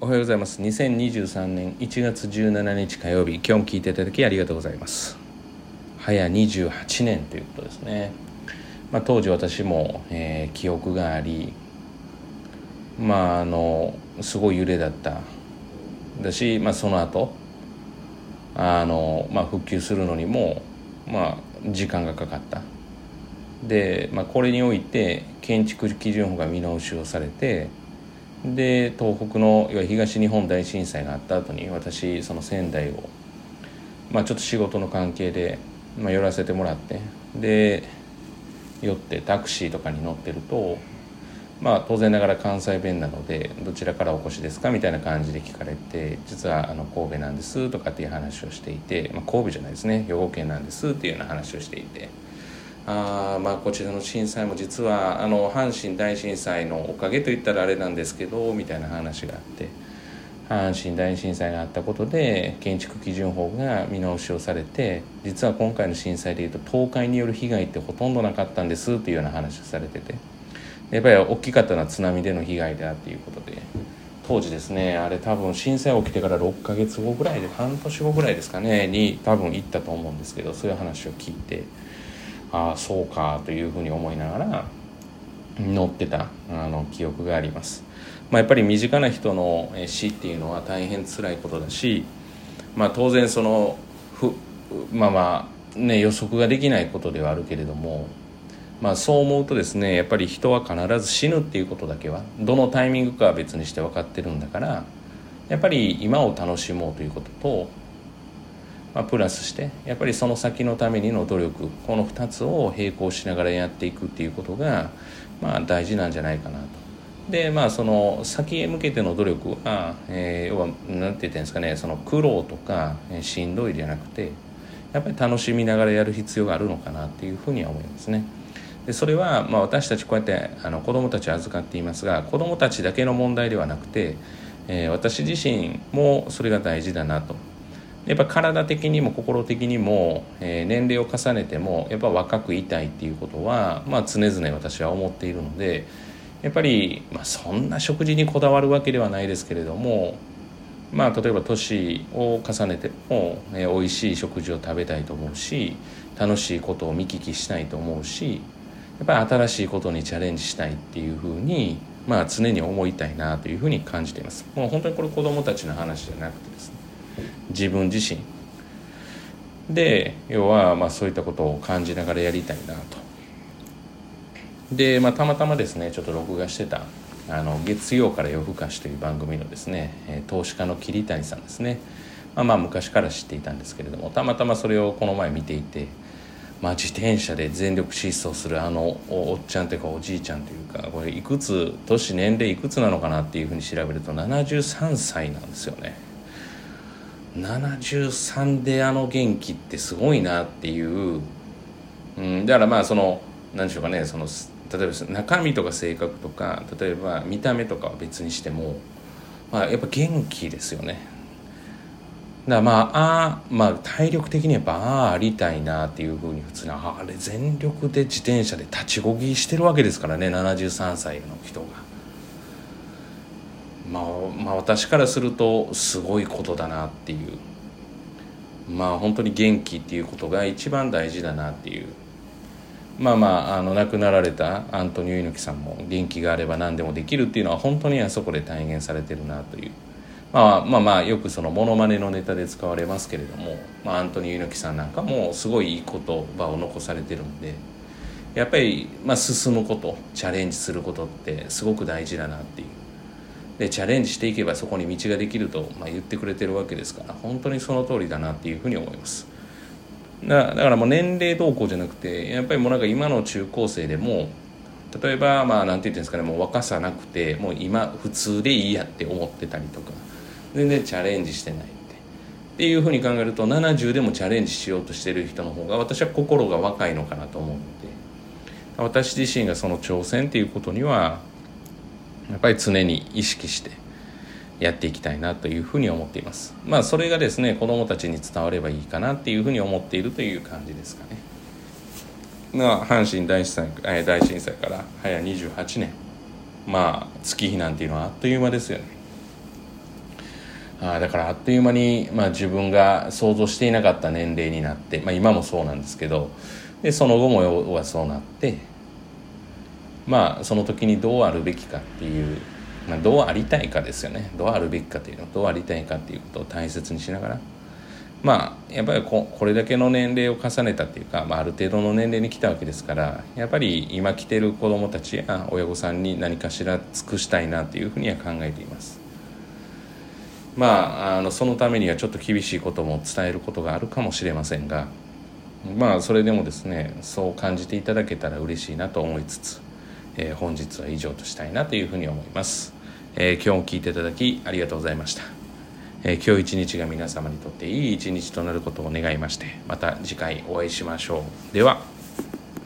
おはようございます。2023年1月17日火曜日。今日も聞いていただきありがとうございます。早28年ということですね、まあ、当時私も、えー、記憶がありまああのすごい揺れだった。だし、まあ、その後あの、まあ、復旧するのにも、まあ、時間がかかった。で、まあ、これにおいて建築基準法が見直しをされてで東北の東日本大震災があった後に私その仙台を、まあ、ちょっと仕事の関係で、まあ、寄らせてもらってで寄ってタクシーとかに乗ってるとまあ当然ながら関西弁なのでどちらからお越しですかみたいな感じで聞かれて実はあの神戸なんですとかっていう話をしていて、まあ、神戸じゃないですね兵庫県なんですっていうような話をしていて。あまあこちらの震災も実はあの阪神大震災のおかげといったらあれなんですけどみたいな話があって阪神大震災があったことで建築基準法が見直しをされて実は今回の震災でいうと倒壊による被害ってほとんどなかったんですっていうような話をされててやっぱり大きかったのは津波での被害だっていうことで当時ですねあれ多分震災起きてから6ヶ月後ぐらいで半年後ぐらいですかねに多分行ったと思うんですけどそういう話を聞いて。ああそうかというふうに思いながら乗ってたあの記憶があります、まあ、やっぱり身近な人の死っていうのは大変辛いことだし、まあ、当然そのふまあまあね予測ができないことではあるけれどもまあそう思うとですねやっぱり人は必ず死ぬっていうことだけはどのタイミングかは別にして分かってるんだからやっぱり今を楽しもうということとまあ、プラスしてやっぱりその先のためにの努力この2つを並行しながらやっていくっていうことが、まあ、大事なんじゃないかなと。でまあその先へ向けての努力は、えー、要は何て言ってんですかねその苦労とか、えー、しんどいじゃなくてやっぱり楽しみながらやる必要があるのかなっていうふうには思いますね。でそれは、まあ、私たちこうやってあの子どもたち預かっていますが子どもたちだけの問題ではなくて、えー、私自身もそれが大事だなとやっぱ体的にも心的にも、えー、年齢を重ねてもやっぱ若くいたいっていうことは、まあ、常々私は思っているのでやっぱり、まあ、そんな食事にこだわるわけではないですけれども、まあ、例えば年を重ねても、えー、美味しい食事を食べたいと思うし楽しいことを見聞きしたいと思うしやっぱり新しいことにチャレンジしたいっていうふうに、まあ、常に思いたいなというふうに感じています。もう本当にこれ子どもたちの話じゃなくてですね自分自身。で要はまあそういったことを感じながらやりたいなと。で、まあ、たまたまですねちょっと録画してた「あの月曜から夜更かし」という番組のですね投資家の桐谷さんですね。まあまあ昔から知っていたんですけれどもたまたまそれをこの前見ていてまあ、自転車で全力疾走するあのおっちゃんというかおじいちゃんというかこれいくつ年年齢いくつなのかなっていうふうに調べると73歳なんですよね。73であの元気ってすごいなっていう、うん、だからまあその何でしょうかねその例えば中身とか性格とか例えば見た目とかは別にしても、まあ、やっぱ元気ですよねだからまああまあ体力的にやっぱああありたいなっていうふうに普通にあれ全力で自転車で立ちこぎしてるわけですからね73歳の人が。まあ、まあ私からするとすごいことだなっていう。まあ本当に元気っていうことが一番大事だなっていう。まあまああの亡くなられたアントニオ猪木さんも元気があれば何でもできるっていうのは本当にあそこで体現されてるなという。まあまあまあよくそのモノマネのネタで使われますけれども、まあ、アントニオ猪木さんなんかもすごいいい言葉を残されてるんでやっぱり、まあ、進むことチャレンジすることってすごく大事だなっていう。でチャレンジしていけばそこに道ができると、まあ、言ってくれてるわけですから本当にその通りだなっていうふうに思います。だだからもう年齢動向じゃなくてやっぱりもうなんか今の中高生でも例えばまあなんて言ってんですかねもう若さなくてもう今普通でいいやって思ってたりとか全然チャレンジしてないって。っていうふうに考えると70でもチャレンジしようとしてる人の方が私は心が若いのかなと思うので私自身がその挑戦っていうことにはやっぱり常に意識してやっていきたいなというふうに思っています。まあそれがですね子どもたちに伝わればいいかなっていうふうに思っているという感じですかね。まあ阪神大震災大震災から早28年。まあ月日なんていうのはあっという間ですよね。あだからあっという間に、まあ、自分が想像していなかった年齢になって、まあ、今もそうなんですけどでその後も要はそうなってまあその時にどうあるべきかっていう、まあ、どうありたいかですよねどうあるべきかっていうのどうありたいかっていうことを大切にしながらまあやっぱりここれだけの年齢を重ねたっていうか、まあ、ある程度の年齢に来たわけですからやっぱり今来てる子どもたちや親御さんに何かしら尽くしたいなというふうには考えています。まああのそのためにはちょっと厳しいことも伝えることがあるかもしれませんがまあそれでもですねそう感じていただけたら嬉しいなと思いつつ、えー、本日は以上としたいなというふうに思います、えー、今日も聞いていただきありがとうございました、えー、今日一日が皆様にとっていい一日となることを願いましてまた次回お会いしましょう。では。